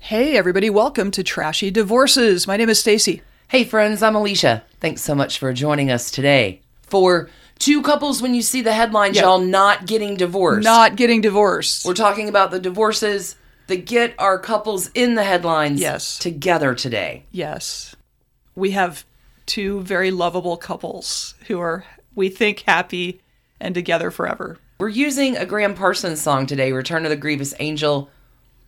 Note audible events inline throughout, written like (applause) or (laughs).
Hey everybody, welcome to Trashy Divorces. My name is Stacy. Hey friends, I'm Alicia. Thanks so much for joining us today. For two couples when you see the headlines, y'all not getting divorced. Not getting divorced. We're talking about the divorces that get our couples in the headlines Yes. together today. yes. We have two very lovable couples who are we think happy and together forever. We're using a Gram Parsons song today, Return of the Grievous Angel.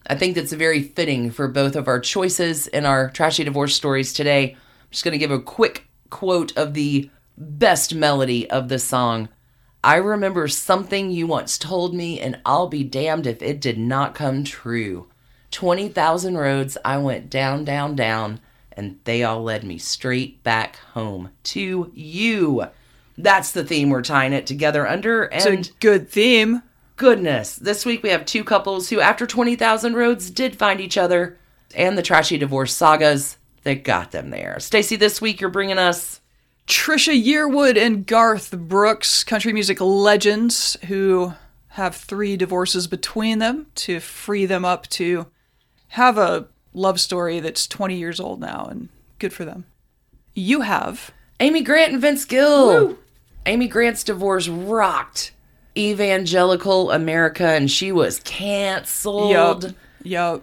I think that's very fitting for both of our choices in our trashy divorce stories today. I'm just going to give a quick quote of the best melody of the song. I remember something you once told me, and I'll be damned if it did not come true. 20,000 roads I went down, down, down, and they all led me straight back home to you. That's the theme we're tying it together under. And It's a good theme. Goodness, this week we have two couples who, after 20,000 roads, did find each other, and the trashy divorce sagas that got them there. Stacy, this week you're bringing us. Trisha Yearwood and Garth Brooks, country music legends who have three divorces between them to free them up to have a love story that's 20 years old now and good for them. You have Amy Grant and Vince Gill. Amy Grant's divorce rocked evangelical America, and she was canceled. Yup. Yup.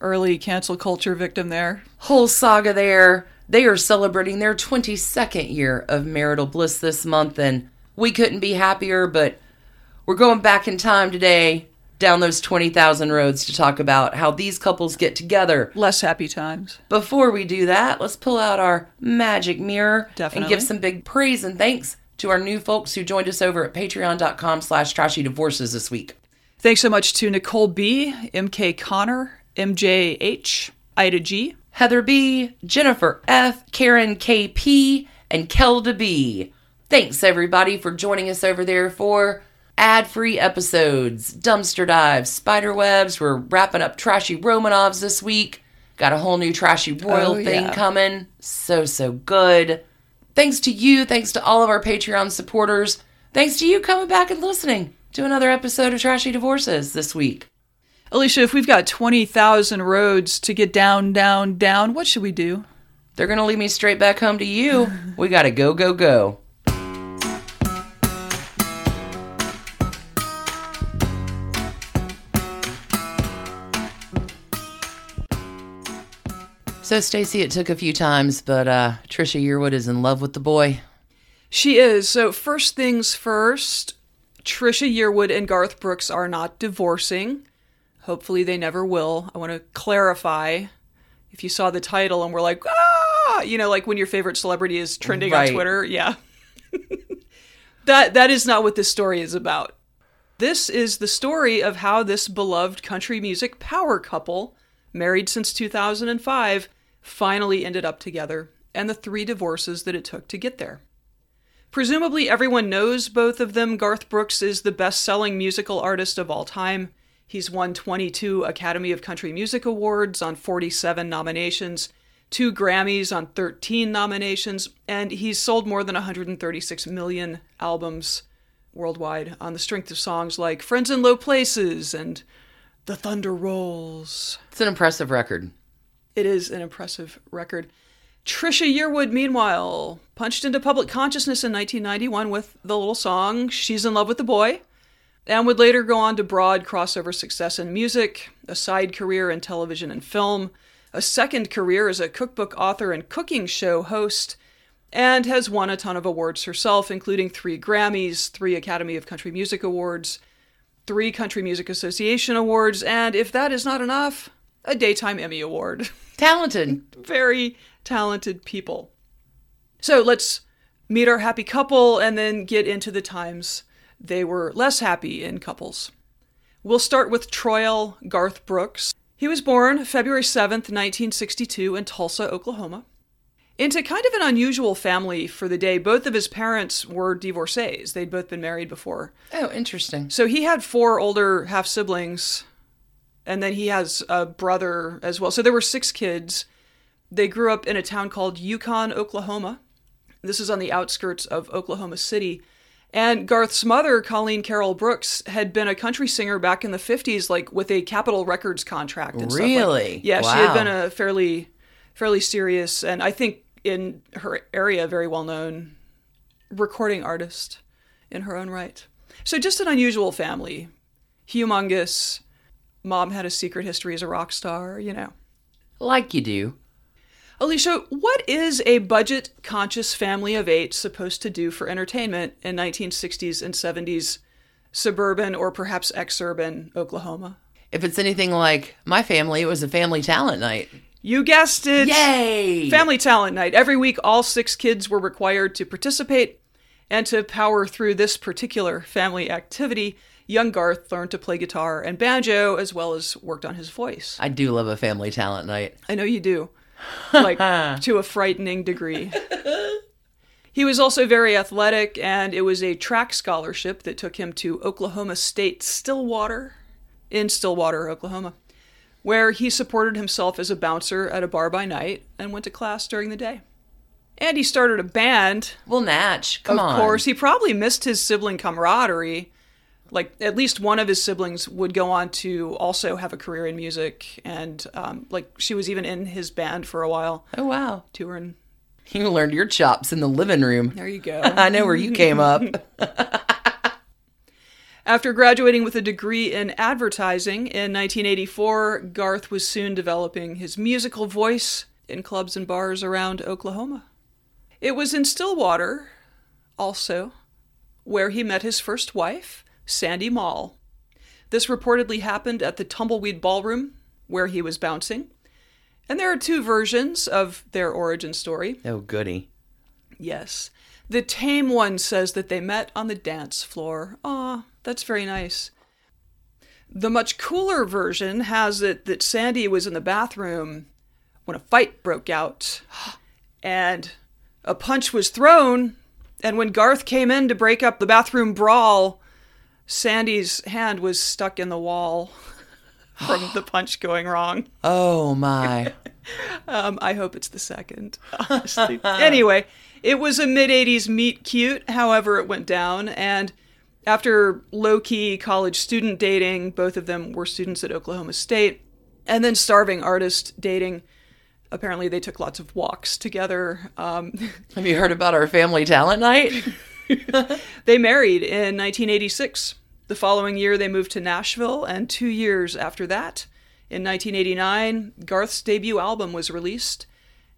Early cancel culture victim there. Whole saga there. They are celebrating their 22nd year of marital bliss this month, and we couldn't be happier, but we're going back in time today down those 20,000 roads to talk about how these couples get together. Less happy times. Before we do that, let's pull out our magic mirror and give some big praise and thanks to our new folks who joined us over at patreon.com slash trashy divorces this week. Thanks so much to Nicole B, MK Connor, MJH, Ida G, Heather B, Jennifer F, Karen KP, and Kelda B. Thanks everybody for joining us over there for ad-free episodes, dumpster dives, spider webs. We're wrapping up trashy Romanovs this week. Got a whole new trashy royal Oh, thing yeah. coming. So so good. Thanks to you, thanks to all of our Patreon supporters. Thanks to you coming back and listening to another episode of Trashy Divorces this week. Alicia, if we've got 20,000 roads to get down, down, down, what should we do? They're gonna lead me straight back home to you. We gotta go, go, go. So, Stacy, it took a few times, but uh, Trisha Yearwood is in love with the boy. She is. So, first things first, Trisha Yearwood and Garth Brooks are not divorcing. Hopefully, they never will. I want to clarify if you saw the title and were like, ah, you know, like when your favorite celebrity is trending Right. on Twitter. Yeah. (laughs) that that is not what this story is about. This is the story of how this beloved country music power couple, married since 2005, finally ended up together and the three divorces that it took to get there. Presumably, everyone knows both of them. Garth Brooks is the best selling musical artist of all time. He's won 22 Academy of Country Music Awards on 47 nominations, two Grammys on 13 nominations, and he's sold more than 136 million albums worldwide on the strength of songs like Friends in Low Places and The Thunder Rolls. It's an impressive record. It is an impressive record. Trisha Yearwood, meanwhile, punched into public consciousness in 1991 with the little song She's in Love with the Boy, and would later go on to broad crossover success in music, a side career in television and film, a second career as a cookbook author and cooking show host, and has won a ton of awards herself, including three Grammys, three Academy of Country Music Awards, three Country Music Association Awards, and if that is not enough, a Daytime Emmy Award. (laughs) Talented. Very talented people. So let's meet our happy couple and then get into the times they were less happy in couples. We'll start with Troyal Garth Brooks. He was born February 7th, 1962, in Tulsa, Oklahoma. Into kind of an unusual family for the day. Both of his parents were divorcees, they'd both been married before. Oh, interesting. So he had four older half siblings, and then he has a brother as well. So there were six kids. They grew up in a town called Yukon, Oklahoma. This is on the outskirts of Oklahoma City. And Garth's mother, Colleen Carroll Brooks, had been a country singer back in the 50s, like with a Capitol Records contract and stuff like- Really? yeah, she had been a fairly, fairly serious, and I think in her area, very well known recording artist in her own right. So just an unusual family. Humongous. Mom had a secret history as a rock star, you know. Like you do. Alicia, what is a budget conscious family of eight supposed to do for entertainment in 1960s and 70s suburban or perhaps exurban Oklahoma? If it's anything like my family, it was a family talent night. You guessed it. Yay! Family Talent Night. Every week, all six kids were required to participate, and to power through this particular family activity, young Garth learned to play guitar and banjo as well as worked on his voice. I do love a family talent night. I know you do. Like (laughs) to a frightening degree. He was also very athletic, and it was a track scholarship that took him to Oklahoma State Stillwater, in Stillwater, Oklahoma, where he supported himself as a bouncer at a bar by night and went to class during the day. And he started a band. Well, Natch, come of on. Of course, he probably missed his sibling camaraderie. Like at least one of his siblings would go on to also have a career in music, and um, like she was even in his band for a while, Oh, wow. touring. You learned your chops in the living room. There you go. (laughs) I know where you came up. (laughs) After graduating with a degree in advertising in 1984, Garth was soon developing his musical voice in clubs and bars around Oklahoma. It was in Stillwater, also, where he met his first wife, Sandy Mahl. This reportedly happened at the Tumbleweed Ballroom, where he was bouncing. And there are two versions of their origin story. oh, goody. Yes. The tame one says that they met on the dance floor. Aw, that's very nice. The much cooler version has it that Sandy was in the bathroom when a fight broke out. (gasps) And a punch was thrown. And when Garth came in to break up the bathroom brawl, Sandy's hand was stuck in the wall (laughs) from the punch going wrong. Oh, my. (laughs) Um, I hope it's the second, honestly. anyway, it was a mid 80s meet cute, however, it went down. And after low key college student dating, both of them were students at Oklahoma State, and then starving artist dating. Apparently, they took lots of walks together. Um, Have you heard about our family talent night? (laughs) they married in 1986. The following year, they moved to Nashville, and two years after that, in 1989, Garth's debut album was released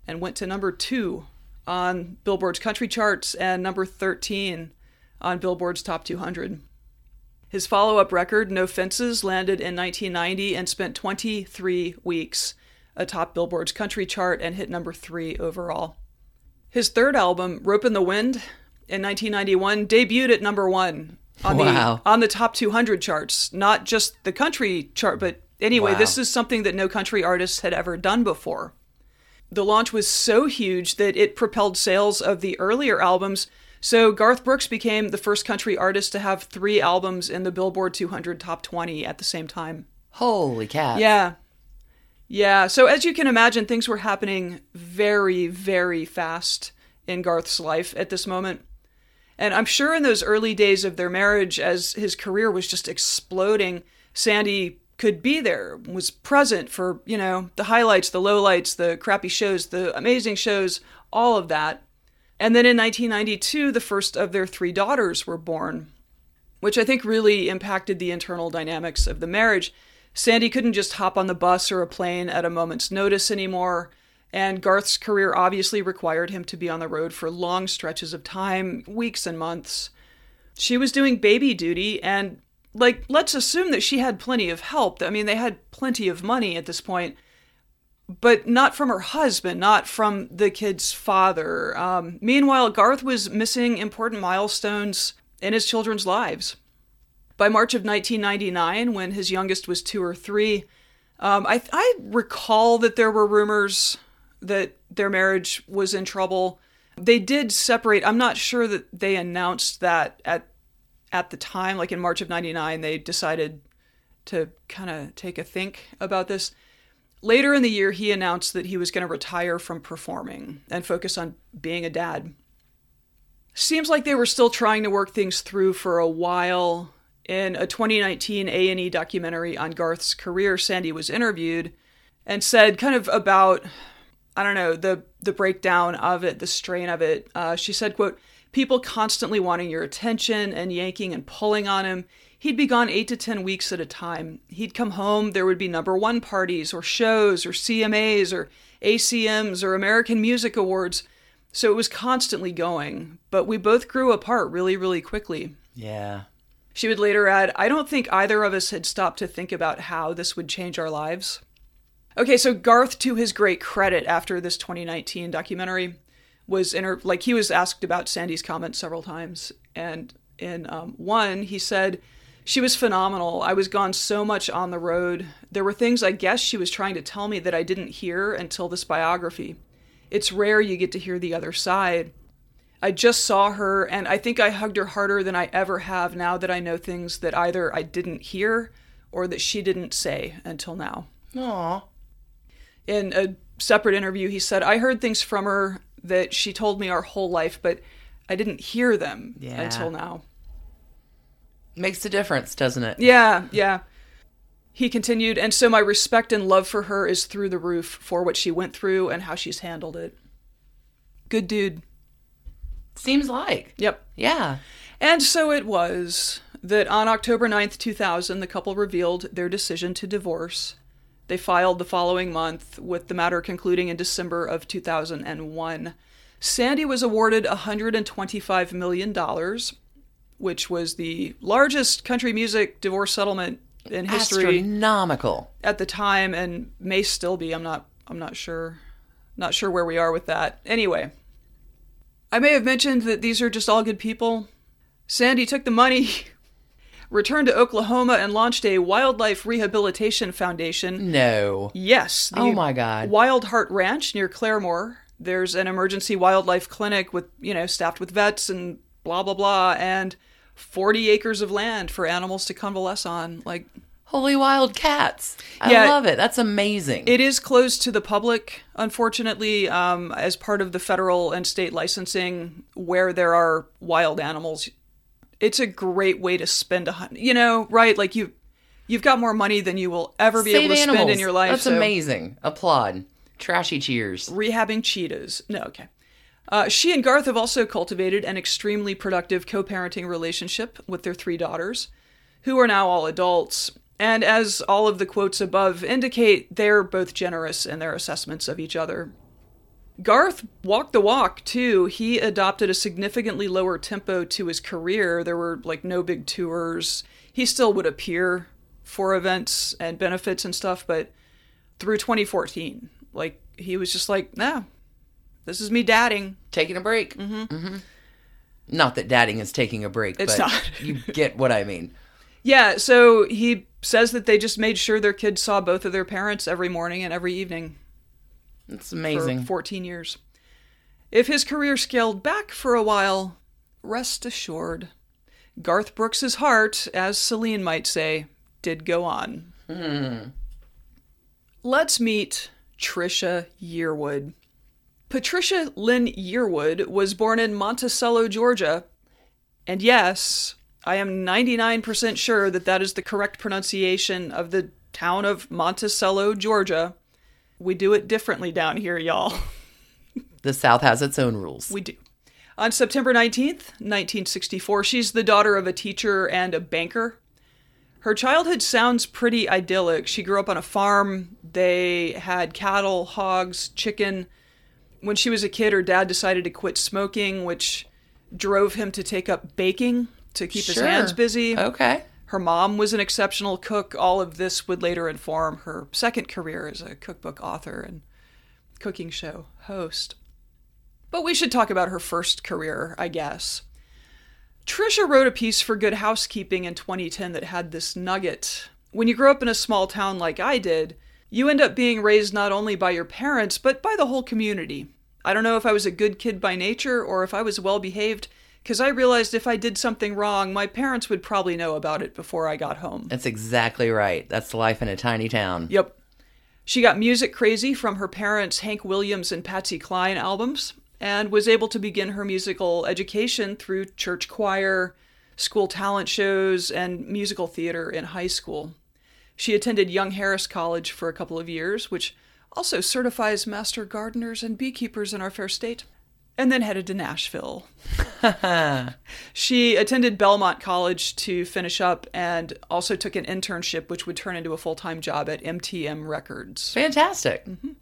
and went to number two on Billboard's country charts and number 13 on Billboard's Top 200. His follow up record, No Fences, landed in 1990 and spent 23 weeks atop Billboard's country chart and hit number three overall. His third album, Ropin' the Wind, in 1991, debuted at number one on Wow. the on the top 200 charts, not just the country chart, but anyway, Wow. this is something that no country artist had ever done before. The launch was so huge that it propelled sales of the earlier albums. So Garth Brooks became the first country artist to have three albums in the Billboard 200 Top 20 at the same time. Holy cow. Yeah. Yeah. So as you can imagine, things were happening very, very fast in Garth's life at this moment. And I'm sure in those early days of their marriage, as his career was just exploding, Sandy could be there, was present for, you know, the highlights, the lowlights, the crappy shows, the amazing shows, all of that. And then in 1992, the first of their three daughters were born which I think really impacted the internal dynamics of the marriage. Sandy couldn't just hop on the bus or a plane at a moment's notice anymore, and Garth's career obviously required him to be on the road for long stretches of time, weeks and months. She was doing baby duty, and, like, let's assume that she had plenty of help. I mean, they had plenty of money at this point, but not from her husband, not from the kid's father. Um, meanwhile, Garth was missing important milestones in his children's lives. By March of 1999, when his youngest was two or three, Um, I I recall that there were rumors that their marriage was in trouble. They did separate. I'm not sure that they announced that at at the time, like in March of '99, they decided to kind of take a think about this. Later in the year, he announced that he was going to retire from performing and focus on being a dad. Seems like they were still trying to work things through for a while. In a 2019 A&E documentary on Garth's career, Sandy was interviewed and said kind of about I don't know the the breakdown of it, the strain of it. Uh, she said, "quote People constantly wanting your attention and yanking and pulling on him. He'd be gone eight to ten weeks at a time. He'd come home. There would be number one parties or shows or CMAs or ACMs or American Music Awards." So it was constantly going, but we both grew apart really, really quickly. Yeah. She would later add, I don't think either of us had stopped to think about how this would change our lives. Okay, so Garth, to his great credit, after this 2019 documentary, was inter- like he was asked about Sandy's comments several times, and in um, one he said, "She was phenomenal. I was gone so much on the road. There were things I guess she was trying to tell me that I didn't hear until this biography. It's rare you get to hear the other side." I just saw her, and I think I hugged her harder than I ever have now that I know things that either I didn't hear or that she didn't say until now. Aw. In a separate interview, he said, I heard things from her that she told me our whole life, but I didn't hear them Yeah. until now. Makes a difference, doesn't it? Yeah, yeah. He continued, and so my respect and love for her is through the roof for what she went through and how she's handled it. Good dude. Seems like. Yep. Yeah. And so it was that on October 9th, 2000, the couple revealed their decision to divorce. They filed the following month, with the matter concluding in December of 2001. Sandy was awarded $125 million, which was the largest country music divorce settlement in history Astronomical. at the time and may still be. I'm not I'm not sure. Not sure where we are with that. Anyway, I may have mentioned that these are just all good people. Sandy took the money, (laughs) returned to Oklahoma and launched a wildlife rehabilitation foundation. No. Yes. Oh my God. Wild Heart Ranch near Claremore. There's an emergency wildlife clinic with, you know, staffed with vets and blah blah blah and 40 acres of land for animals to convalesce on. Like Holy wild cats. I Yeah. love it. That's amazing. It is closed to the public, unfortunately, um, as part of the federal and state licensing where there are wild animals. It's a great way to spend a hundred, you know, right? Like you, you've got more money than you will ever be Save able to animals. spend in your life. That's so amazing. Applaud. Trashy cheers. Rehabbing cheetahs. No, okay. Uh, she and Garth have also cultivated an extremely productive co parenting relationship with their three daughters, who are now all adults. And as all of the quotes above indicate, they're both generous in their assessments of each other. Garth walked the walk, too. He adopted a significantly lower tempo to his career. There were like no big tours. He still would appear for events and benefits and stuff, but through 2014, like he was just like, nah, this is me dadding. Taking a break. Mm-hmm. Not that dadding is taking a break, It's but not. you get what I mean. (laughs) Yeah, so he says that they just made sure their kids saw both of their parents every morning and every evening It's for amazing. 14 years. If his career scaled back for a while, rest assured, Garth Brooks's heart, as Celine might say, did go on. Hmm. Let's meet Trisha Yearwood. Patricia Lynn Yearwood was born in Monticello, Georgia. And yes, I am 99% sure that that is the correct pronunciation of the town of Monticello, Georgia. We do it differently down here, y'all. The South has its own rules. We do. On September 19th, 1964, she's the daughter of a teacher and a banker. Her childhood sounds pretty idyllic. She grew up on a farm. They had cattle, hogs, chicken. When she was a kid, her dad decided to quit smoking, which drove him to take up baking to keep his hands busy. Okay. Her mom was an exceptional cook. All of this would later inform her second career as a cookbook author and cooking show host. But we should talk about her first career, I guess. Trisha wrote a piece for Good Housekeeping in 2010 that had this nugget. When you grow up in a small town like I did, you end up being raised not only by your parents, but by the whole community. I don't know if I was a good kid by nature or if I was well behaved, because I realized if I did something wrong, my parents would probably know about it before I got home. That's exactly right. That's life in a tiny town. Yep. She got music crazy from her parents' Hank Williams and Patsy Cline albums and was able to begin her musical education through church choir, school talent shows, and musical theater in high school. She attended Young Harris College for a couple of years, which also certifies master gardeners and beekeepers in our fair state, and then headed to Nashville. (laughs) she attended Belmont College to finish up and also took an internship, which would turn into a full time job at MTM Records. Fantastic. Mm-hmm.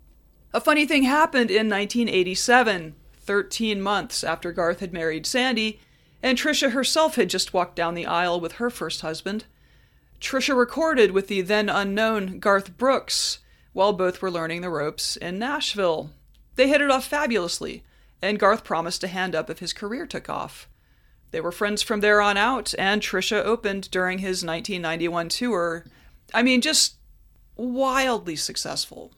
A funny thing happened in 1987, 13 months after Garth had married Sandy, and Trisha herself had just walked down the aisle with her first husband. Trisha recorded with the then unknown Garth Brooks while both were learning the ropes in Nashville. They hit it off fabulously, and Garth promised to hand up if his career took off. They were friends from there on out, and Trisha opened during his 1991 tour. I mean, just wildly successful.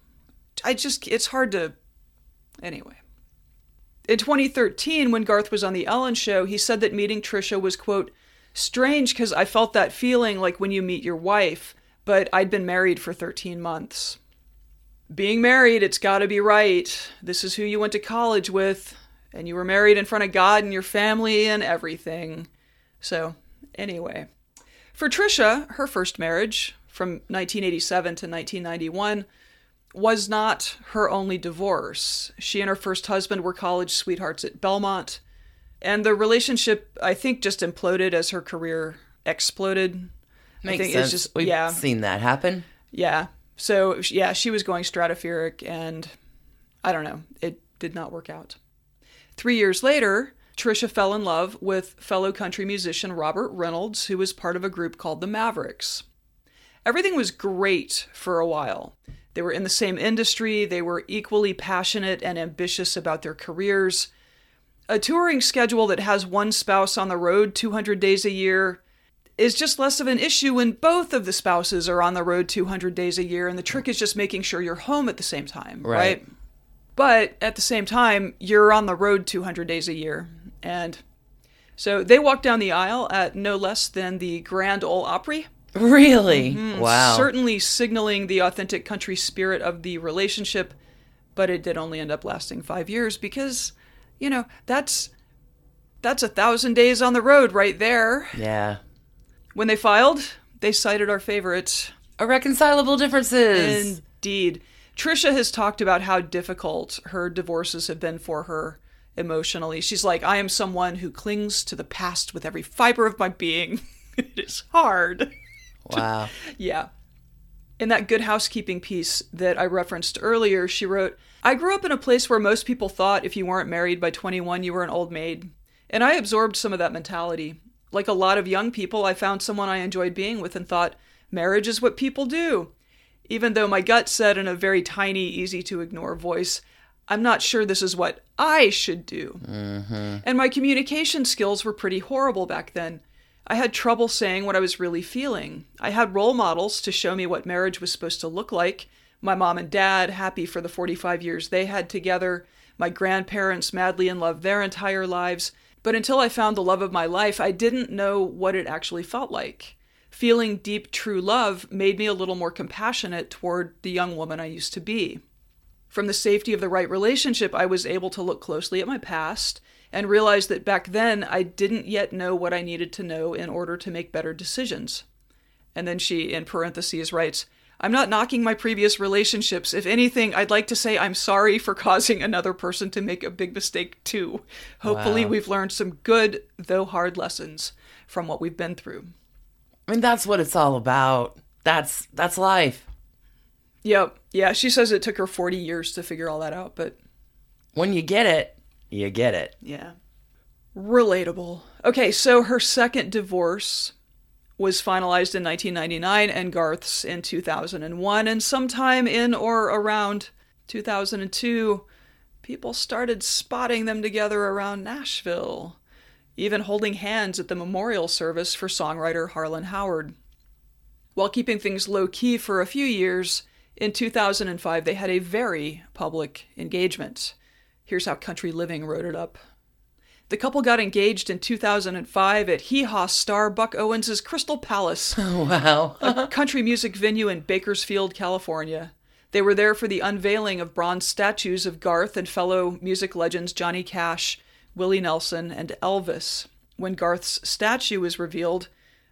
I just, it's hard to. Anyway. In 2013, when Garth was on The Ellen Show, he said that meeting Trisha was, quote, strange because I felt that feeling like when you meet your wife, but I'd been married for 13 months. Being married, it's got to be right. This is who you went to college with, and you were married in front of God and your family and everything. So, anyway. For Trisha, her first marriage, from 1987 to 1991, was not her only divorce. She and her first husband were college sweethearts at Belmont, and the relationship, I think, just imploded as her career exploded. I Makes think sense. it's just We've yeah, seen that happen. yeah. So yeah, she was going stratospheric, and I don't know, it did not work out. Three years later, Trisha fell in love with fellow country musician Robert Reynolds, who was part of a group called the Mavericks. Everything was great for a while. They were in the same industry, they were equally passionate and ambitious about their careers. A touring schedule that has one spouse on the road 200 days a year is just less of an issue when both of the spouses are on the road 200 days a year, and the trick is just making sure you're home at the same time, Right. right? But at the same time, you're on the road 200 days a year. And so they walked down the aisle at no less than the Grand Ole Opry, Really? Mm-hmm. Wow. certainly signaling the authentic country spirit of the relationship. But it did only end up lasting five years because, you know, that's that's a thousand days on the road right there. yeah. When they filed, they cited our favorite Irreconcilable differences. Indeed. Trisha has talked about how difficult her divorces have been for her emotionally. She's like, I am someone who clings to the past with every fiber of my being. (laughs) it is hard. (laughs) wow. Yeah. In that good housekeeping piece that I referenced earlier, she wrote, I grew up in a place where most people thought if you weren't married by 21, you were an old maid. And I absorbed some of that mentality. Like a lot of young people, I found someone I enjoyed being with and thought, marriage is what people do. Even though my gut said in a very tiny, easy to ignore voice, I'm not sure this is what I should do. Mm-hmm. And my communication skills were pretty horrible back then. I had trouble saying what I was really feeling. I had role models to show me what marriage was supposed to look like. My mom and dad, happy for the 45 years they had together. My grandparents, madly in love their entire lives. But until I found the love of my life, I didn't know what it actually felt like. Feeling deep, true love made me a little more compassionate toward the young woman I used to be. From the safety of the right relationship, I was able to look closely at my past and realize that back then I didn't yet know what I needed to know in order to make better decisions. And then she, in parentheses, writes, I'm not knocking my previous relationships. If anything, I'd like to say I'm sorry for (laughs) causing another person to make a big mistake too. Hopefully, Wow. we've learned some good, though hard lessons from what we've been through. I mean, that's what it's all about. That's that's life. Yep. Yeah, she says it took her 40 years to figure all that out, but When you get it, you get it. Yeah. Relatable. Okay, so her second divorce was finalized in 1999 and Garth's in 2001. And sometime in or around 2002, people started spotting them together around Nashville, even holding hands at the memorial service for songwriter Harlan Howard. While keeping things low key for a few years, In 2005, they had a very public engagement. Here's how Country Living wrote it up. The couple got engaged in 2005 at Hee Haw star Buck Owens' Crystal Palace, (laughs) Wow. a country music venue in Bakersfield, California. They were there for the unveiling of bronze statues of Garth and fellow music legends Johnny Cash, Willie Nelson, and Elvis. When Garth's statue was revealed,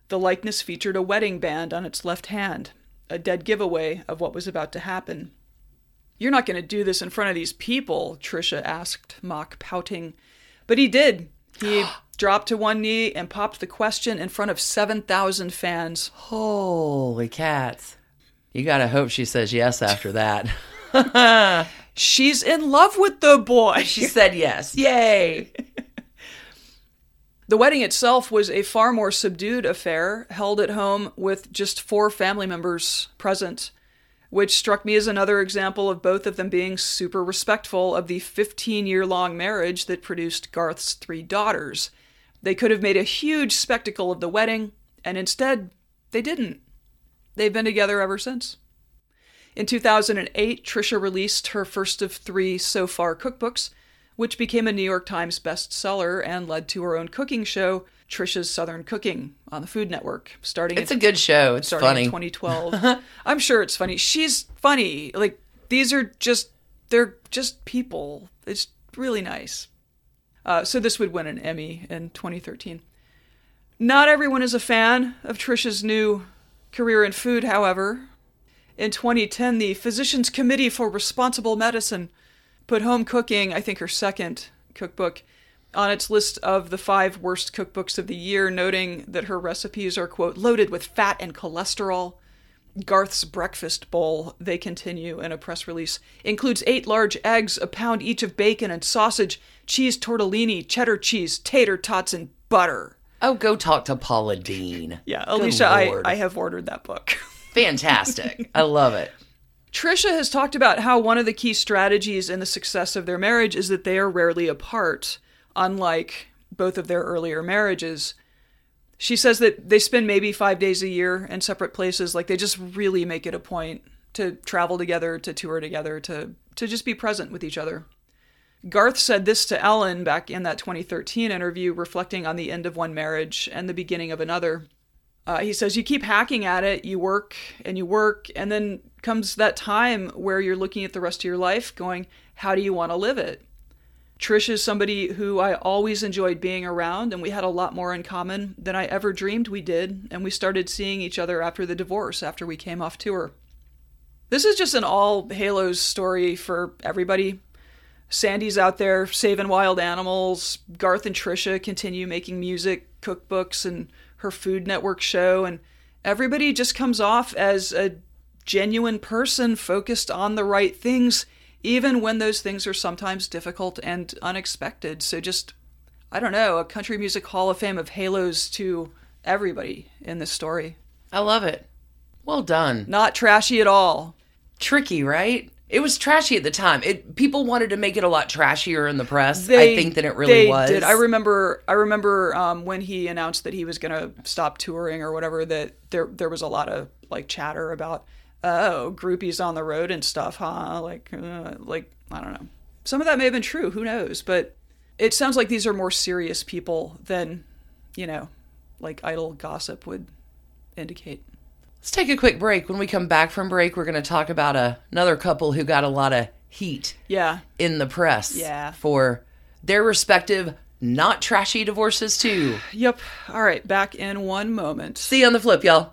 the likeness featured a wedding band on its left hand, a dead giveaway of what was about to happen. You're not going to do this in front of these people, Trisha asked, mock pouting. But he did. He (gasps) dropped to one knee and popped the question in front of 7,000 fans. Holy cats. You gotta hope she says yes after that. (laughs) She's in love with the boy. (laughs) she said yes. Yay. The wedding itself was a far more subdued affair, held at home with just four family members present, which struck me as another example of both of them being super respectful of the 15 year long marriage that produced Garth's three daughters. They could have made a huge spectacle of the wedding, and instead, they didn't. They've been together ever since. In 2008, Trisha released her first of three so far cookbooks, which became a New York Times bestseller and led to her own cooking show, Trisha's Southern Cooking, on the Food Network, starting It's in, a good show. It's starting funny. in 2012. (laughs) I'm sure it's funny. She's funny. Like these are just they're just people. It's really nice. Uh, so this would win an Emmy in 2013. Not everyone is a fan of Trisha's new career in food, however. In 2010, the Physicians Committee for Responsible Medicine put Home Cooking, I think her second cookbook, on its list of the five worst cookbooks of the year, noting that her recipes are, quote, loaded with fat and cholesterol. Garth's breakfast bowl, they continue in a press release, includes eight large eggs, a pound each of bacon and sausage, cheese tortellini, cheddar cheese, tater tots, and butter. Oh, go talk to Paula Deen. Yeah, Alicia, I, I have ordered that book. (laughs) Fantastic. I love it. Trisha has talked about how one of the key strategies in the success of their marriage is that they are rarely apart, unlike both of their earlier marriages. She says that they spend maybe five days a year in separate places. Like they just really make it a point to travel together, to tour together, to to just be present with each other. Garth said this to Ellen back in that 2013 interview, reflecting on the end of one marriage and the beginning of another. Uh, he says you keep hacking at it, you work and you work, and then comes that time where you're looking at the rest of your life going, how do you want to live it? Trish is somebody who I always enjoyed being around, and we had a lot more in common than I ever dreamed we did, and we started seeing each other after the divorce, after we came off tour. This is just an all Halos story for everybody. Sandy's out there saving wild animals. Garth and Trisha continue making music, cookbooks, and her Food Network show. And everybody just comes off as a genuine person focused on the right things, even when those things are sometimes difficult and unexpected. So just, I don't know, a country music hall of fame of halos to everybody in this story. I love it. Well done. Not trashy at all. Tricky, right? It was trashy at the time. It people wanted to make it a lot trashier in the press. They- I think than it really they was. Did. I remember. I remember um, when he announced that he was going to stop touring or whatever. That there there was a lot of like chatter about oh groupies on the road and stuff, huh? Like uh, like I don't know. Some of that may have been true. Who knows? But it sounds like these are more serious people than you know, like idle gossip would indicate. Let's take a quick break. When we come back from break, we're going to talk about a, another couple who got a lot of heat Yeah. in the press Yeah. for their respective not trashy divorces too. (sighs) Yep. All right. Back in one moment. See you on the flip, y'all.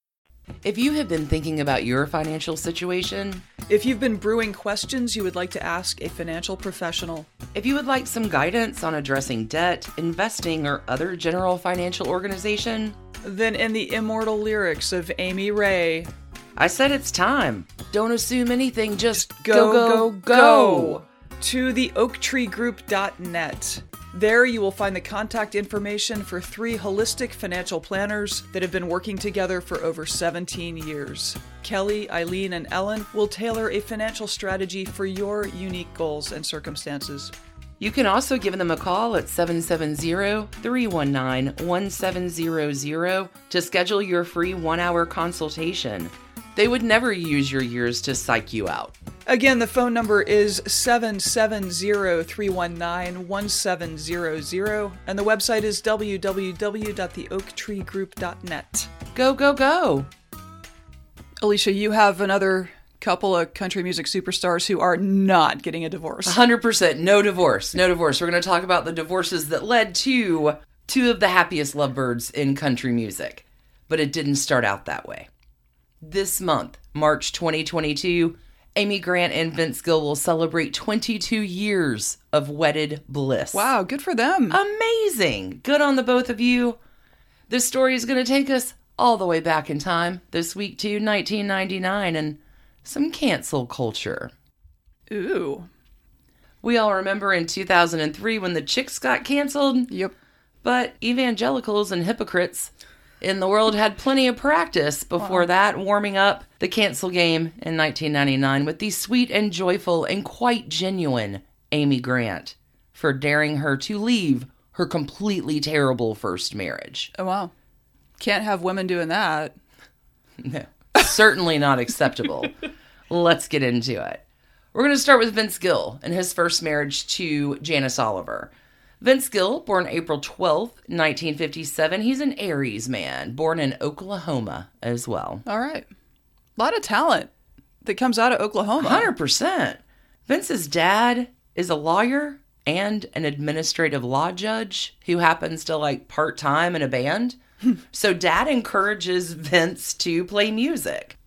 If you have been thinking about your financial situation, If you've been brewing questions you would like to ask a financial professional, if you would like some guidance on addressing debt, investing, or other general financial organization, then in the immortal lyrics of Amy Ray, I said it's time. Don't assume anything, just go, go, go, to the oaktreegroup.net. There you will find the contact information for three holistic financial planners that have been working together for over 17 years. Kelly, Eileen, and Ellen will tailor a financial strategy for your unique goals and circumstances. You can also give them a call at 770 319 1700 to schedule your free one hour consultation. They would never use your years to psych you out. Again, the phone number is 770-319-1700 and the website is www.theoaktreegroup.net. Go, go, go. Alicia, you have another couple of country music superstars who are not getting a divorce. 100% no divorce. No divorce. We're going to talk about the divorces that led to two of the happiest lovebirds in country music. But it didn't start out that way. This month, March 2022, Amy Grant and Vince Gill will celebrate 22 years of wedded bliss. Wow, good for them. Amazing. Good on the both of you. This story is going to take us all the way back in time, this week to 1999, and some cancel culture. Ooh. We all remember in 2003 when the Chicks got canceled, Yep. but evangelicals and hypocrites in the world had plenty of practice before that, warming up the cancel game in 1999 with the sweet and joyful and quite genuine Amy Grant for daring her to leave her completely terrible first marriage. Oh wow. Can't have women doing that. No, (laughs) certainly not acceptable. (laughs) Let's get into it. We're going to start with Vince Gill and his first marriage to Janice Oliver. Vince Gill, born April 12th, 1957, he's an Aries man, born in Oklahoma as well. All right. A lot of talent that comes out of Oklahoma. 100%. Vince's dad is a lawyer and an administrative law judge who happens to like part time in a band. (laughs) so dad encourages Vince to play music.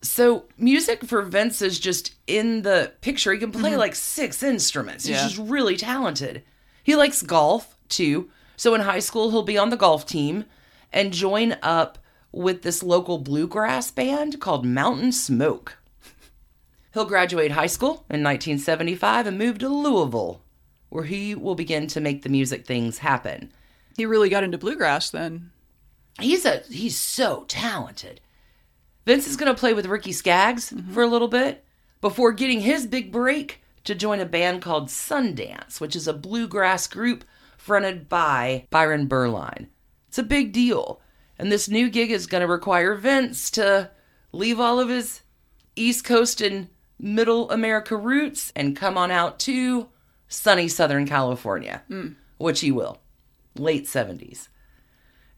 So music for Vince is just in the picture. He can play mm-hmm. like six instruments. He's Yeah. just really talented. He likes golf too. So in high school, he'll be on the golf team and join up with this local bluegrass band called Mountain Smoke. He'll graduate high school in 1975 and move to Louisville, where he will begin to make the music things happen. He really got into bluegrass then. He's a he's so talented. Vince is going to play with Ricky Skaggs mm-hmm. for a little bit before getting his big break to join a band called Sundance, which is a bluegrass group fronted by Byron Berline. It's a big deal. And this new gig is going to require Vince to leave all of his East Coast and Middle America roots and come on out to sunny Southern California, hmm. which he will. Late 70s.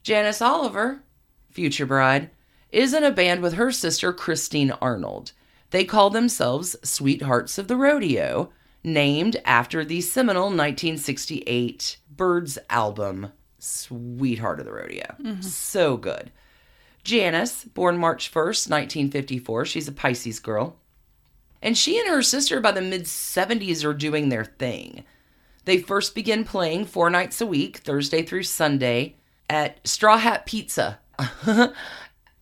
Janice Oliver, future bride, is in a band with her sister Kristine Arnold. They call themselves Sweethearts of the Rodeo, named after the seminal 1968 Byrds album, Sweetheart of the Rodeo. Mm-hmm. So good. Janice, born March 1st, 1954, she's a Pisces girl. And she and her sister by the mid 70s are doing their thing. They first begin playing four nights a week, Thursday through Sunday, at Straw Hat Pizza (laughs)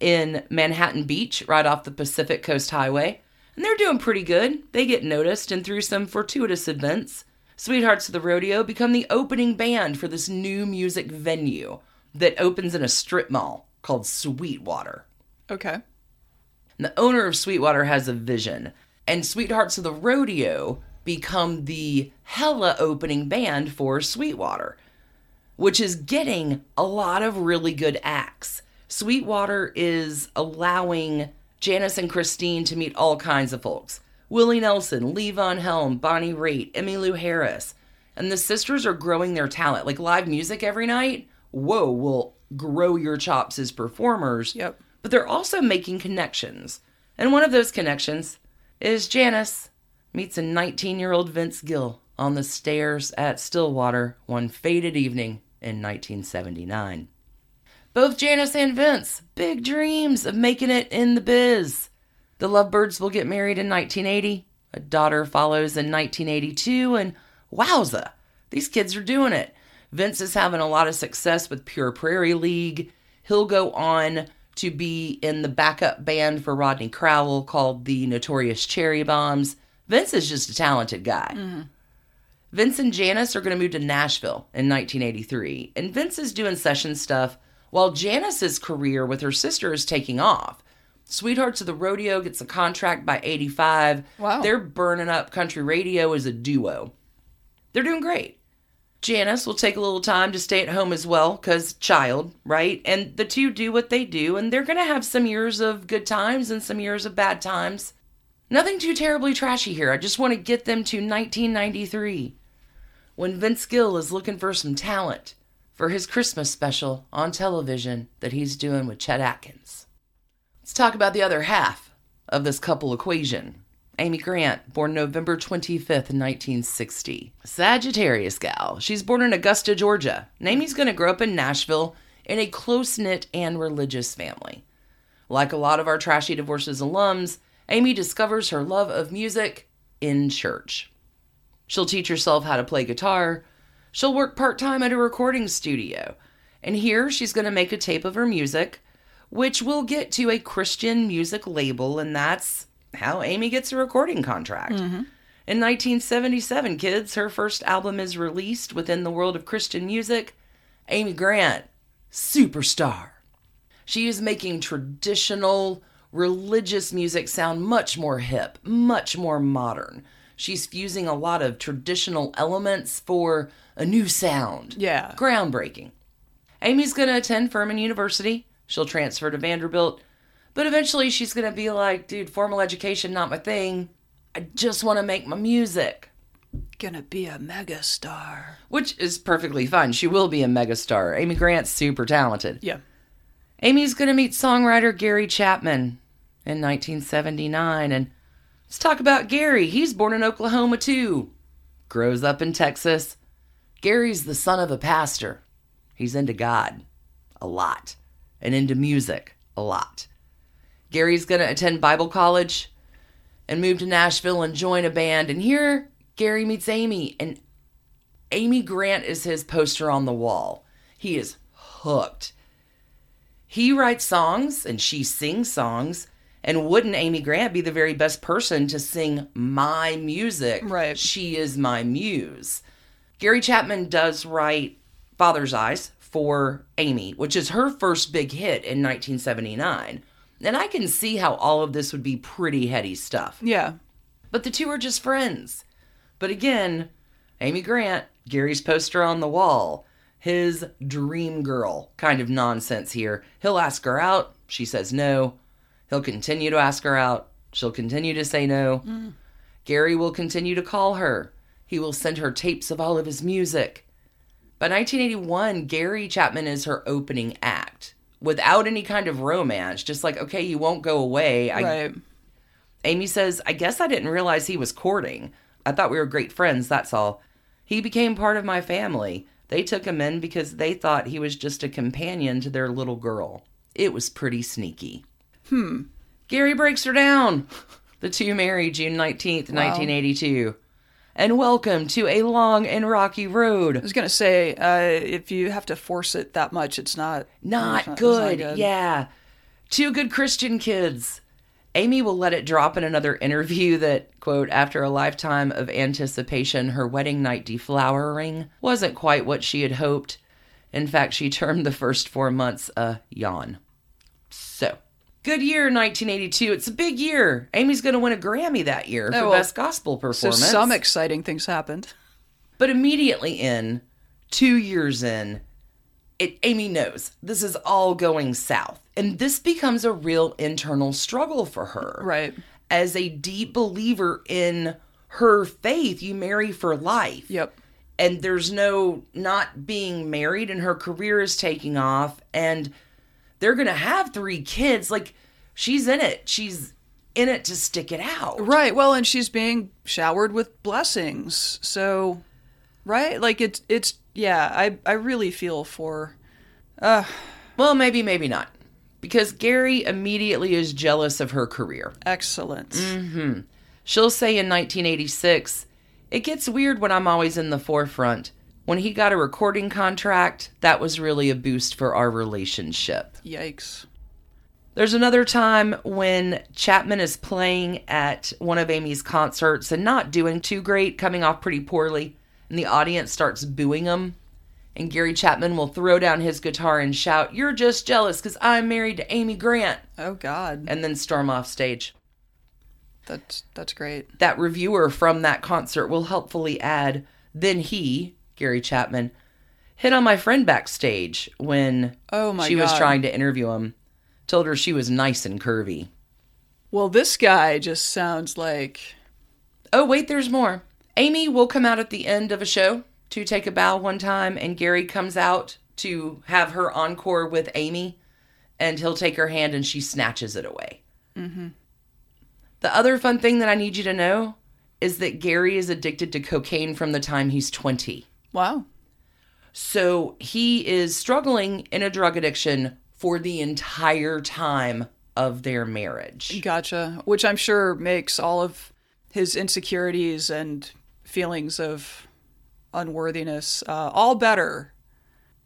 in Manhattan Beach, right off the Pacific Coast Highway. And they're doing pretty good. They get noticed, and through some fortuitous events, Sweethearts of the Rodeo become the opening band for this new music venue that opens in a strip mall called Sweetwater. Okay. And the owner of Sweetwater has a vision, and Sweethearts of the Rodeo become the hella opening band for Sweetwater, which is getting a lot of really good acts. Sweetwater is allowing Janis and Kristine to meet all kinds of folks. Willie Nelson, Levon Helm, Bonnie Raitt, Emmylou Harris. And the sisters are growing their talent. Like live music every night, whoa, will grow your chops as performers Yep. but they're also making connections. And one of those connections is Janis meets a 19 year old Vince Gill on the stairs at Stillwater one faded evening in 1979. Both Janis and Vince, big dreams of making it in the biz. The Lovebirds will get married in 1980. A daughter follows in 1982, and wowza, these kids are doing it. Vince is having a lot of success with Pure Prairie League. He'll go on to be in the backup band for Rodney Crowell called the Notorious Cherry Bombs. Vince is just a talented guy. Vince and Janis are going to move to Nashville in 1983, and Vince is doing session stuff while Janis's career with her sister is taking off. Sweethearts of the Rodeo gets a contract by 85. Wow. They're burning up country radio as a duo. They're doing great. Janis will take a little time to stay at home as well, because child, right? And the two do what they do, and they're going to have some years of good times and some years of bad times. Nothing too terribly trashy here. I just want to get them to 1993 when Vince Gill is looking for some talent for his Christmas special on television that he's doing with Chet Atkins. Let's talk about the other half of this couple equation. Amy Grant, born November 25th, 1960. Sagittarius gal. She's born in Augusta, Georgia. Amy's going to grow up in Nashville in a close knit and religious family. Like a lot of our Trashy Divorces alums, Amy discovers her love of music in church. She'll teach herself how to play guitar. She'll work part time at a recording studio. And here she's going to make a tape of her music, which will get to a Christian music label, and that's how Amy gets a recording contract. Mm-hmm. In 1977, kids, her first album is released within the world of Christian music. Amy Grant, superstar. She is making traditional religious music sound much more hip, much more modern. She's fusing a lot of traditional elements for a new sound. Yeah. Groundbreaking. Amy's going to attend Furman University. She'll transfer to Vanderbilt. But eventually she's going to be like, dude, formal education, not my thing. I just want to make my music. Gonna be a megastar. Which is perfectly fine. She will be a megastar. Amy Grant's super talented. Yeah. Amy's going to meet songwriter Gary Chapman in 1979. And let's talk about Gary. He's born in Oklahoma too, grows up in Texas. Gary's the son of a pastor. He's into God a lot and into music a lot. Gary's going to attend Bible college and move to Nashville and join a band. And here, Gary meets Amy, and Amy Grant is his poster on the wall. He is hooked. He writes songs and she sings songs. And wouldn't Amy Grant be the very best person to sing my music? Right. She is my muse. Gary Chapman does write Father's Eyes for Amy, which is her first big hit in 1979. And I can see how all of this would be pretty heady stuff. Yeah. But the two are just friends. But again, Amy Grant, Gary's poster on the wall, his dream girl kind of nonsense here. He'll ask her out. She says no. He'll continue to ask her out. She'll continue to say no. Mm. Gary will continue to call her. He will send her tapes of all of his music. By 1981, Gary Chapman is her opening act without any kind of romance. Just like, okay, you won't go away. I, right. Amy says, I guess I didn't realize he was courting. I thought we were great friends, that's all. He became part of my family. They took him in because they thought he was just a companion to their little girl. It was pretty sneaky. Hmm. Gary breaks her down. The two married June 19th, 1982. And welcome to a long and rocky road. I was gonna say, uh, if you have to force it that much, it's not Not it's not- it's good. Yeah. Two good Christian kids. Amy will let it drop in another interview that, quote, after a lifetime of anticipation, her wedding night deflowering wasn't quite what she had hoped. In fact, she termed the first four months a yawn. Good year, 1982. It's a big year. Amy's going to win a Grammy that year for Oh, well, Best Gospel performance. So some exciting things happened. But immediately in, two years in, it, Amy knows this is all going south. And this becomes a real internal struggle for her. Right. As a deep believer in her faith, you marry for life. Yep. And there's no not being married, and her career is taking off, and they're going to have three kids. Like, she's in it. She's in it to stick it out. Right. Well, and she's being showered with blessings. So, right? Like it's it's yeah, I I really feel for uh Well, maybe, maybe not. Because Gary immediately is jealous of her career. excellence. Mm-hmm. She'll say in 1986, It gets weird when I'm always in the forefront. When he got a recording contract, that was really a boost for our relationship. Yikes. There's another time when Chapman is playing at one of Amy's concerts and not doing too great, coming off pretty poorly, and the audience starts booing him. And Gary Chapman will throw down his guitar and shout, You're just jealous because I'm married to Amy Grant, Oh God. and then storm off stage. That's that's great. that reviewer from that concert will helpfully add then he gary chapman hit on my friend backstage when Oh, my she was trying to interview him. Told her she was nice and curvy. Well, this guy just sounds like oh wait there's more. Amy will come out at the end of a show to take a bow one time and gary comes out to have her encore with amy and he'll take her hand and she snatches it away. Mm-hmm. The other fun thing that i need you to know is that gary is addicted to cocaine from the time he's 20 wow. So he is struggling in a drug addiction for the entire time of their marriage. Gotcha. Which I'm sure makes all of his insecurities and feelings of unworthiness uh, all better.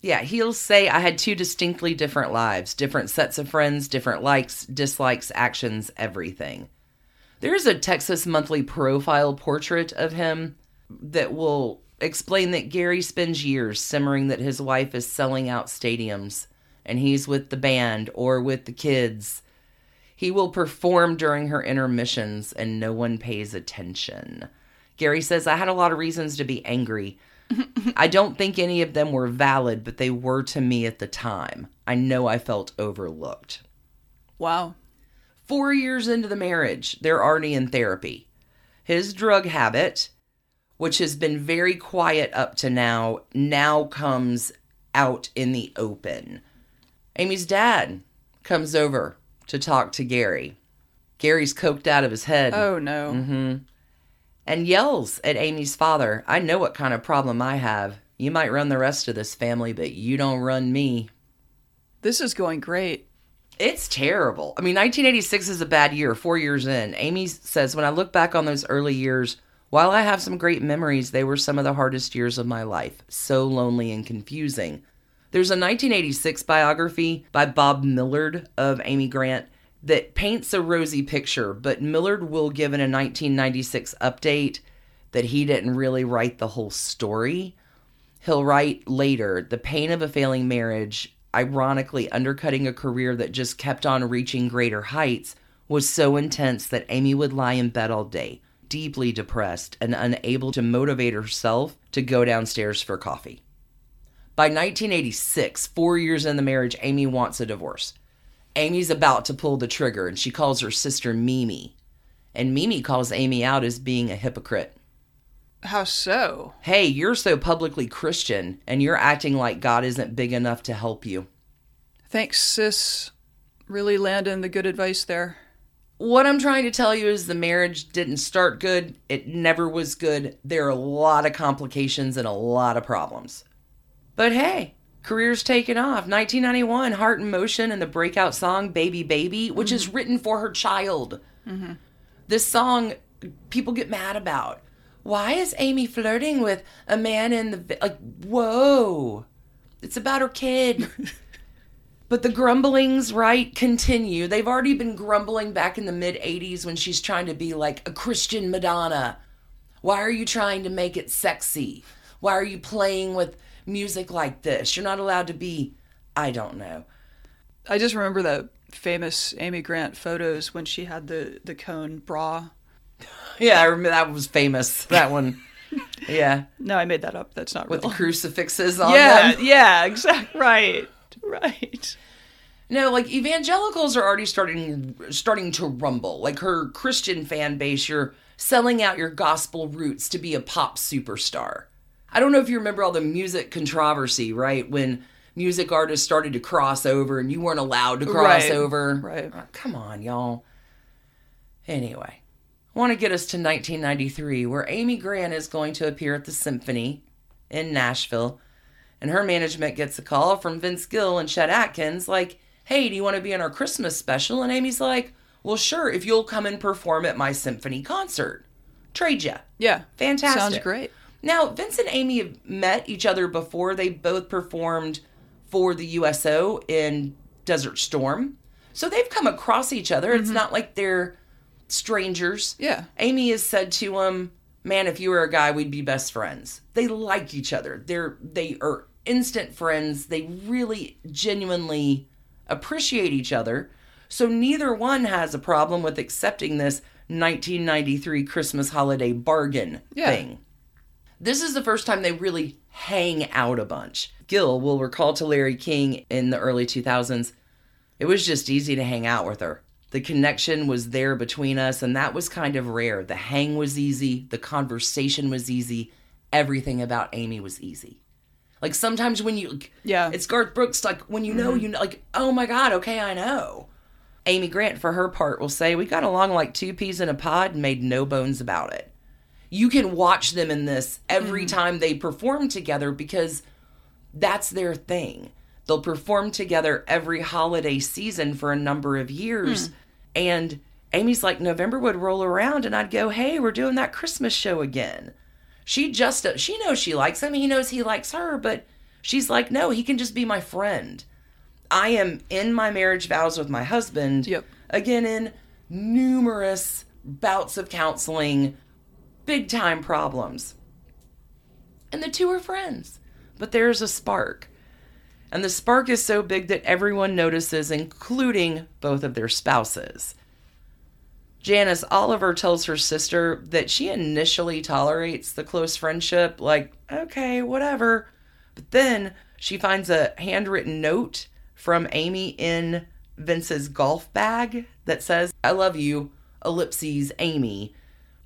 Yeah, he'll say, I had two distinctly different lives, different sets of friends, different likes, dislikes, actions, everything. There's a Texas Monthly profile portrait of him that will explain that Gary spends years simmering that his wife is selling out stadiums and he's with the band or with the kids. He will perform during her intermissions and no one pays attention. Gary says, I had a lot of reasons to be angry. (laughs) I don't think any of them were valid, but they were to me at the time. I know I felt overlooked. Wow. Four years into the marriage, they're already in therapy. His drug habit, which has been very quiet up to now, now comes out in the open. Amy's dad comes over to talk to Gary. Gary's coked out of his head Oh no. Mm-hmm. and yells at Amy's father, I know what kind of problem I have. You might run the rest of this family, but you don't run me. This is going great. It's terrible. I mean, 1986 is a bad year, four years in. Amy says, When I look back on those early years, while I have some great memories, they were some of the hardest years of my life. So lonely and confusing. There's a 1986 biography by Bob Millard of Amy Grant that paints a rosy picture, but Millard will give in a 1996 update that he didn't really write the whole story. He'll write later the pain of a failing marriage, ironically undercutting a career that just kept on reaching greater heights, was so intense that Amy would lie in bed all day, deeply depressed and unable to motivate herself to go downstairs for coffee. By 1986, four years in the marriage, Amy wants a divorce. Amy's about to pull the trigger and she calls her sister Mimi. And Mimi calls Amy out as being a hypocrite. How so? Hey, you're so publicly Christian and you're acting like God isn't big enough to help you. Thanks, sis. Really landing the good advice there. What I'm trying to tell you is the marriage didn't start good. It never was good. There are a lot of complications and a lot of problems. But hey, career's taken off. 1991, Heart in Motion and the breakout song Baby Baby, which is mm-hmm. written for her child. Mm-hmm. This song people get mad about. Why is Amy flirting with a man in the like whoa. It's about her kid. (laughs) But the grumblings, right, continue. They've already been grumbling back in the mid 80s when she's trying to be like a Christian Madonna. Why are you trying to make it sexy? Why are you playing with music like this? You're not allowed to be, I don't know. I just remember the famous Amy Grant photos when she had the the cone bra. (laughs) Yeah, I remember that was famous. That one. (laughs) Yeah. No, I made that up. That's not With the crucifixes on yeah, them. yeah, exactly. Right, (laughs) right. No, like evangelicals are already starting starting to rumble. Like her Christian fan base, you're selling out your gospel roots to be a pop superstar. I don't know if you remember all the music controversy, right? When music artists started to cross over and you weren't allowed to cross Right, over. right. Oh, come on, y'all. Anyway, I want to get us to 1993, where Amy Grant is going to appear at the Symphony in Nashville and her management gets a call from Vince Gill and Chet Atkins, like, hey, do you want to be in our Christmas special? And Amy's like, well, sure, if you'll come and perform at my symphony concert. Trade ya. Yeah, Fantastic. Sounds great. Now, Vince and Amy have met each other before. They both performed for the USO in Desert Storm. So they've come across each other. It's mm-hmm. not like they're strangers. Yeah. Amy has said to him, "Man, if you were a guy, we'd be best friends." They like each other. They're they are instant friends. They really genuinely appreciate each other. So neither one has a problem with accepting this 1993 Christmas holiday bargain Yeah. thing. This is the first time they really hang out a bunch. Gill will recall to Larry King in the early 2000s, it was just easy to hang out with her. The connection was there between us, and that was kind of rare. The hang was easy, the conversation was easy, everything about Amy was easy. Like sometimes when you, Yeah. it's Garth Brooks, like when you know, mm-hmm. you know, like, oh my God, okay, I know. Amy Grant, for her part, will say, We got along like two peas in a pod and made no bones about it. You can watch them in this every mm-hmm. time they perform together because that's their thing. They'll perform together every holiday season for a number of years. Hmm. And Amy's like, November would roll around and I'd go, Hey, we're doing that Christmas show again. She just, uh, she knows she likes him. He knows he likes her, but she's like, No, he can just be my friend. I am in my marriage vows with my husband. Yep. Again, in numerous bouts of counseling, big time problems. And the two are friends. But there's a spark. And the spark is so big that everyone notices, including both of their spouses. Janis Oliver tells her sister that she initially tolerates the close friendship, like, okay, whatever. But then she finds a handwritten note from Amy in Vince's golf bag that says, I love you, ellipses, Amy.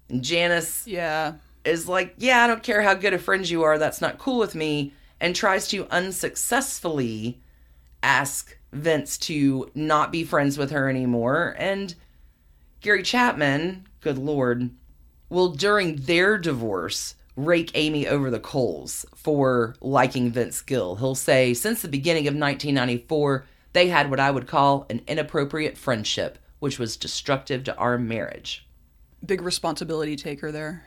And Janis Yeah. is like, Yeah, I don't care how good of friends you are, that's not cool with me, and tries to unsuccessfully ask Vince to not be friends with her anymore. And Gary Chapman, good lord, will during their divorce rake Amy over the coals for liking Vince Gill. He'll say, Since the beginning of 1994, they had what I would call an inappropriate friendship, which was destructive to our marriage. Big responsibility taker there.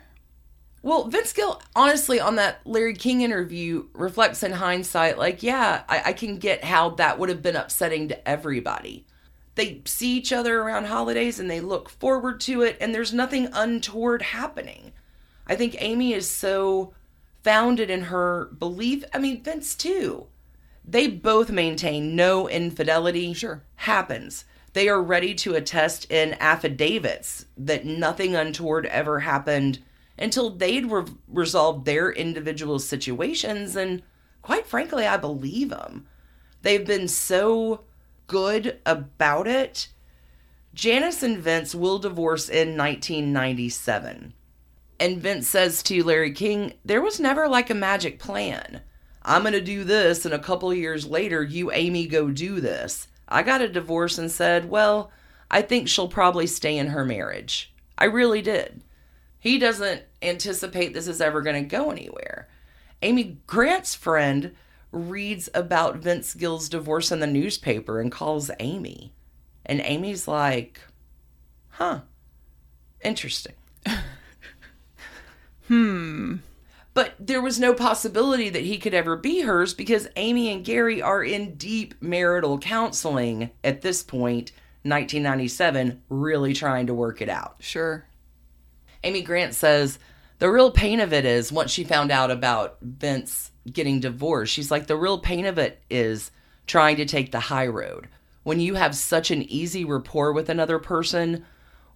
Well, Vince Gill, honestly, on that Larry King interview, reflects in hindsight, like, yeah, I, I can get how that would have been upsetting to everybody. They see each other around holidays and they look forward to it, and there's nothing untoward happening. I think Amy is so founded in her belief. I mean, Vince, too. They both maintain no infidelity Sure. happens. They are ready to attest in affidavits that nothing untoward ever happened until they'd re- resolved their individual situations. And quite frankly, I believe them. They've been so good about it. Janis and Vince will divorce in 1997. And Vince says to Larry King, There was never like a magic plan. I'm going to do this, and a couple years later, you, Amy, go do this. I got a divorce and said, Well, I think she'll probably stay in her marriage. I really did. He doesn't anticipate this is ever going to go anywhere. Amy Grant's friend reads about Vince Gill's divorce in the newspaper and calls Amy. And Amy's like, huh, interesting. (laughs) Hmm. But there was no possibility that he could ever be hers because Amy and Gary are in deep marital counseling at this point, 1997, really trying to work it out. Sure. Amy Grant says the real pain of it is once she found out about Vince getting divorced, she's like, the real pain of it is trying to take the high road. When you have such an easy rapport with another person,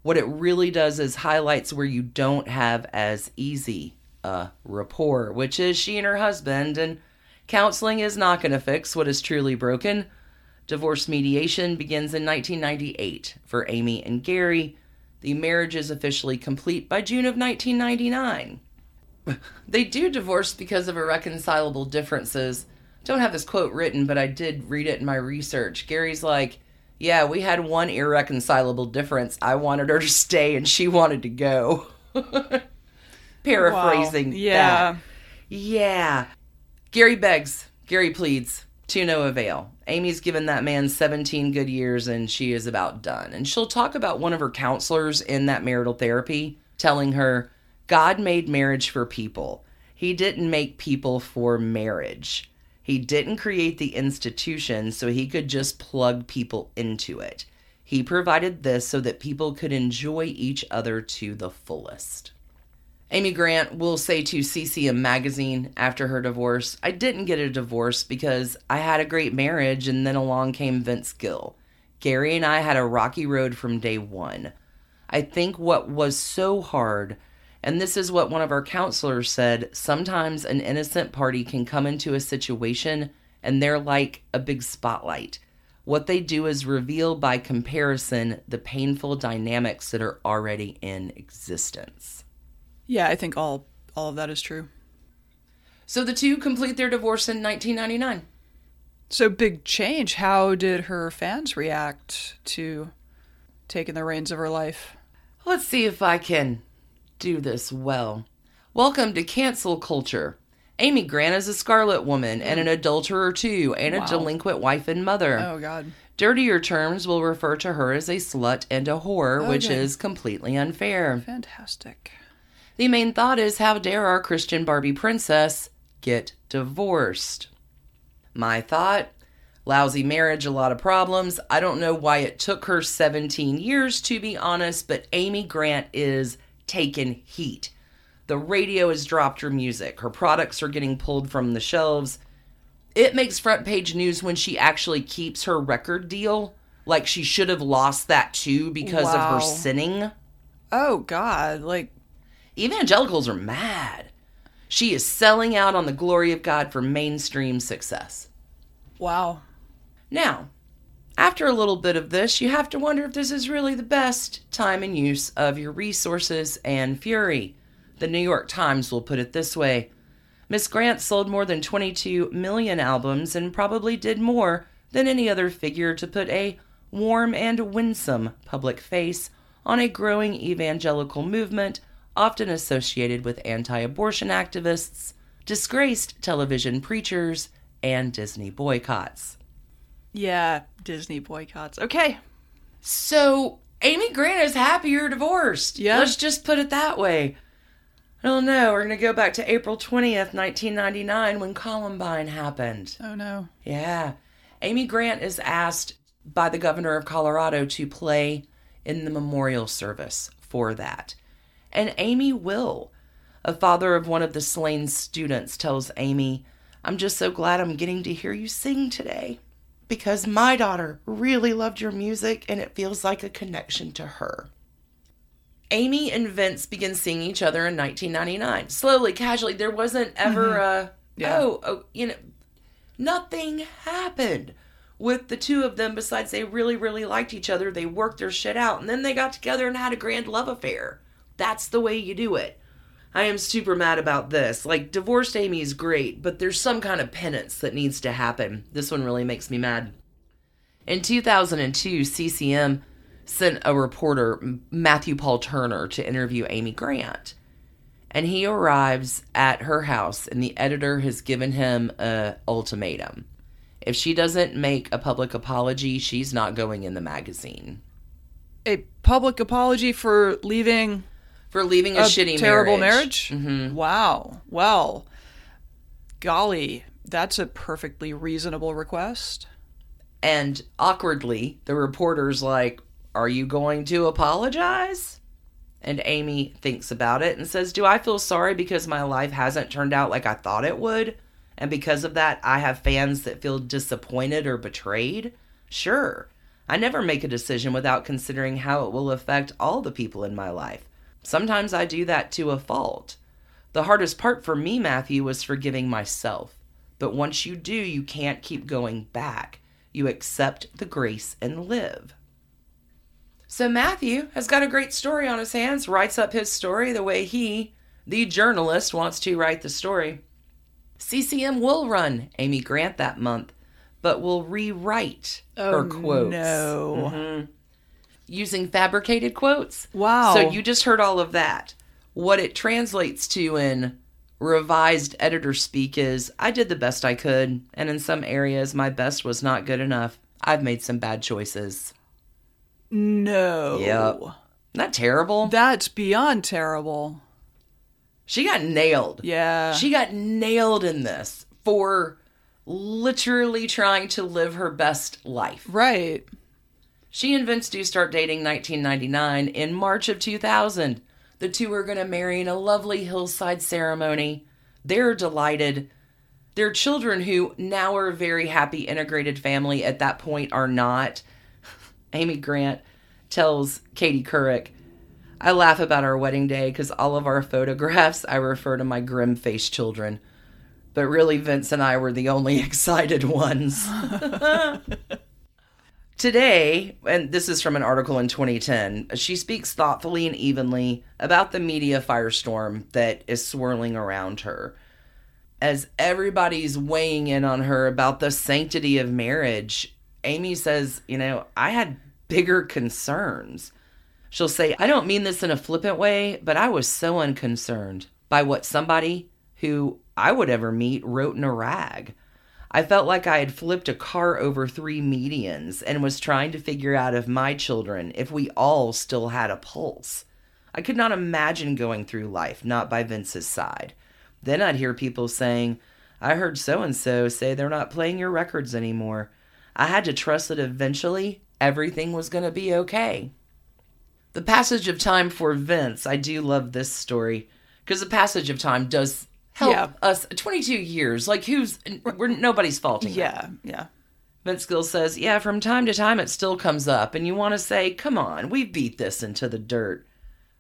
what it really does is highlights where you don't have as easy a rapport, which is she and her husband, and counseling is not going to fix what is truly broken. Divorce mediation begins in 1998 for Amy and Gary. The marriage is officially complete by June of 1999. (laughs) they do divorce because of irreconcilable differences. Don't have this quote written, but I did read it in my research. Gary's like, Yeah, we had one irreconcilable difference. I wanted her to stay and she wanted to go. (laughs) Paraphrasing. Wow. Yeah. that. Yeah. Gary begs, Gary pleads, to no avail. Amy's given that man 17 good years and she is about done. And she'll talk about one of her counselors in that marital therapy telling her, God made marriage for people. He didn't make people for marriage. He didn't create the institution so he could just plug people into it. He provided this so that people could enjoy each other to the fullest. Amy Grant will say to CCM magazine after her divorce, I didn't get a divorce because I had a great marriage and then along came Vince Gill. Gary and I had a rocky road from day one. I think what was so hard, and this is what one of our counselors said sometimes an innocent party can come into a situation and they're like a big spotlight. What they do is reveal by comparison the painful dynamics that are already in existence. Yeah, I think all all of that is true. So the two complete their divorce in 1999. So big change. How did her fans react to taking the reins of her life? Let's see if I can do this well. Welcome to cancel culture. Amy Grant is a Scarlet woman and an adulterer too, and a Wow. delinquent wife and mother. Oh God. Dirtier terms will refer to her as a slut and a whore, which is completely unfair. Fantastic. The main thought is how dare our Christian Barbie princess get divorced? My thought lousy marriage, a lot of problems. I don't know why it took her 17 years to be honest, but Amy Grant is taking heat. The radio has dropped her music, her products are getting pulled from the shelves. It makes front page news when she actually keeps her record deal. Like she should have lost that too because of her sinning Oh God. Like evangelicals are mad. She is selling out on the glory of God for mainstream success. wow. Now, after a little bit of this, you have to wonder if this is really the best time and use of your resources and fury. The New York Times will put it this way Miss Grant sold more than 22 million albums and probably did more than any other figure to put a warm and winsome public face on a growing evangelical movement often associated with anti abortion activists, disgraced television preachers, and Disney boycotts. Yeah. Disney boycotts. Okay. So Amy Grant is happier divorced. Yeah. Let's just put it that way. I don't know. We're going to go back to April 20th, 1999, when Columbine happened. Oh no. Yeah. Amy Grant is asked by the governor of Colorado to play in the memorial service for that. And Amy will. A father of one of the slain students tells Amy, I'm just so glad I'm getting to hear you sing today because my daughter really loved your music and it feels like a connection to her. Amy and Vince begin seeing each other in 1999. Slowly, casually. There wasn't ever mm-hmm. a, Yeah. oh, oh, you know, nothing happened with the two of them besides they really, really liked each other. They worked their shit out and then they got together and had a grand love affair. That's the way you do it. I am super mad about this. Like, divorced Amy is great, but there's some kind of penance that needs to happen. This one really makes me mad. In 2002, CCM sent a reporter, Matthew Paul Turner, to interview Amy Grant. And he arrives at her house, and the editor has given him a ultimatum. If she doesn't make a public apology, she's not going in the magazine A public apology for leaving for leaving a, a shitty terrible marriage. marriage. Mm-hmm. Wow. Well, golly, that's a perfectly reasonable request. And awkwardly, the reporter's like, Are you going to apologize? And Amy thinks about it and says, Do I feel sorry because my life hasn't turned out like I thought it would? And because of that, I have fans that feel disappointed or betrayed? Sure. I never make a decision without considering how it will affect all the people in my life. Sometimes I do that to a fault. The hardest part for me, Matthew, was forgiving myself. But once you do, you can't keep going back. You accept the grace and live. So Matthew has got a great story on his hands, writes up his story the way he, the journalist, wants to write the story. CCM will run Amy Grant that month, but will rewrite her oh, quotes No. Mm-hmm. Using fabricated quotes. Wow. So you just heard all of that. What it translates to in revised editor speak is I did the best I could, and in some areas, my best was not good enough. I've made some bad choices. No. Yep. That terrible? That's beyond terrible. she got nailed. Yeah. She got nailed in this for literally trying to live her best life. right. She and Vince do start dating 1999 in March of 2000. The two are going to marry in a lovely hillside ceremony. They're delighted. Their children, who now are a very happy integrated family, at that point are not. Amy Grant tells Katie Couric, I laugh about our wedding day because all of our photographs I refer to my grim faced children. But really, Vince and I were the only (laughs) excited ones. (laughs) Today, and this is from an article in 2010, she speaks thoughtfully and evenly about the media firestorm that is swirling around her. As everybody's weighing in on her about the sanctity of marriage, Amy says, You know, I had bigger concerns. She'll say, I don't mean this in a flippant way, but I was so unconcerned by what somebody who I would ever meet wrote in a rag. I felt like I had flipped a car over three medians and was trying to figure out if my children, if we all still had a pulse. I could not imagine going through life not by Vince's side. Then I'd hear people saying, I heard so and so say they're not playing your records anymore. I had to trust that eventually everything was going to be okay. The passage of time for Vince, I do love this story because the passage of time does help Yeah. us 22 years like who's we're nobody's faulting that. Yeah. Yeah. Vince Gill says, Yeah, from time to time it still comes up, and you want to say, Come on, we beat this into the dirt.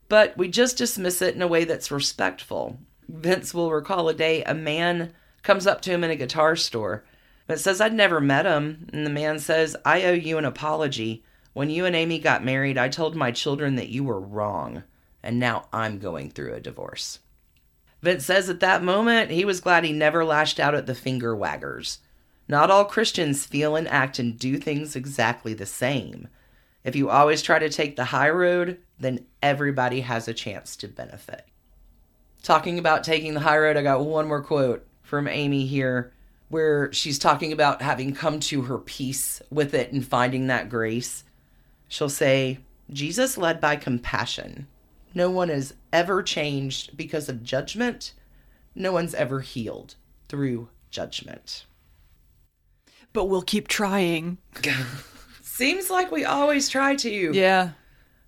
But we just dismiss it in a way that's respectful. Vince will recall a day a man comes up to him in a guitar store, but says, I'd never met him. And the man says, I owe you an apology. When you and Amy got married, I told my children that you were wrong, and now I'm going through a divorce. Vince says at that moment he was glad he never lashed out at the finger waggers. Not all Christians feel and act and do things exactly the same. If you always try to take the high road, then everybody has a chance to benefit. Talking about taking the high road, I got one more quote from Amy here where she's talking about having come to her peace with it and finding that grace. She'll say, Jesus led by compassion. No one is ever changed because of judgment. No one's ever healed through judgment. But we'll keep trying. (laughs) Seems like we always try to. Yeah.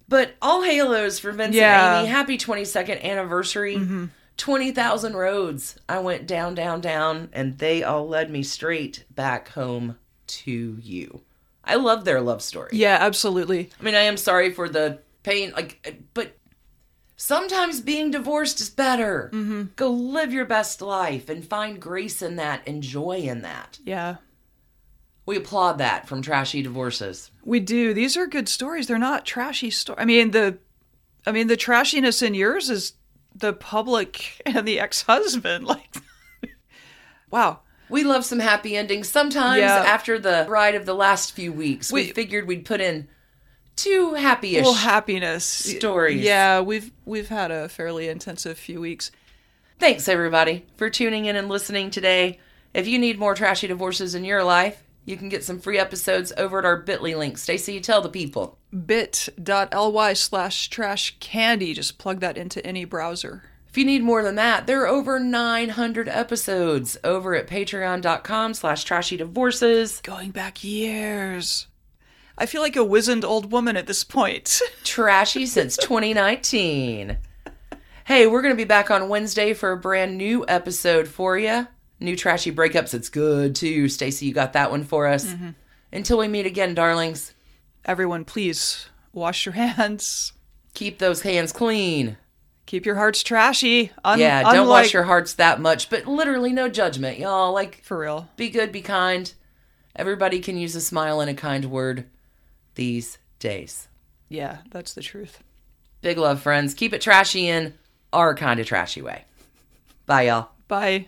But all halos for Vince Yeah. and Amy. Happy 22nd anniversary. Mm-hmm. 20,000 roads. I went down, down, down, and they all led me straight back home to you. I love their love story. Yeah, absolutely. I mean, I am sorry for the pain, like, but sometimes being divorced is better. Mm-hmm. Go live your best life and find grace in that and joy in that. Yeah. We applaud that from Trashy Divorces. We do. These are good stories. They're not trashy stories. I mean, the I mean, the trashiness in yours is the public (laughs) and the ex-husband like (laughs) Wow. We love some happy endings. Sometimes Yeah. after the ride of the last few weeks, we, We- figured we'd put in to happy-ish. Well, happiness stories. Yeah, we've we've had a fairly intensive few weeks. Thanks everybody for tuning in and listening today. If you need more trashy divorces in your life, you can get some free episodes over at our bit.ly link. Stacy, tell the people. bit.ly slash trash candy. Just plug that into any browser. If you need more than that, there are over 900 episodes over at patreon.com slash trashy divorces. Going back years. I feel like a wizened old woman at this point. (laughs) Trashy since 2019. Hey, we're going to be back on Wednesday for a brand new episode for you. New trashy breakups. It's good too. Stacy, you got that one for us. Mm-hmm. Until we meet again, darlings, Everyone, please wash your hands. keep those hands clean. Keep your hearts trashy. Un- yeah, don't unlike- wash your hearts that much, but literally no judgment, y'all. Like, For real. be good, be kind. Everybody can use a smile and a kind word these days. Yeah, that's the truth. Big love, friends. Keep it trashy in our kind of trashy way. Bye, y'all. Bye.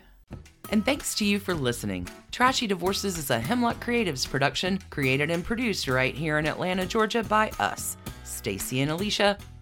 And thanks to you for listening. Trashy Divorces is a Hemlock Creatives production, created and produced right here in Atlanta, Georgia by us, Stacy and Alicia,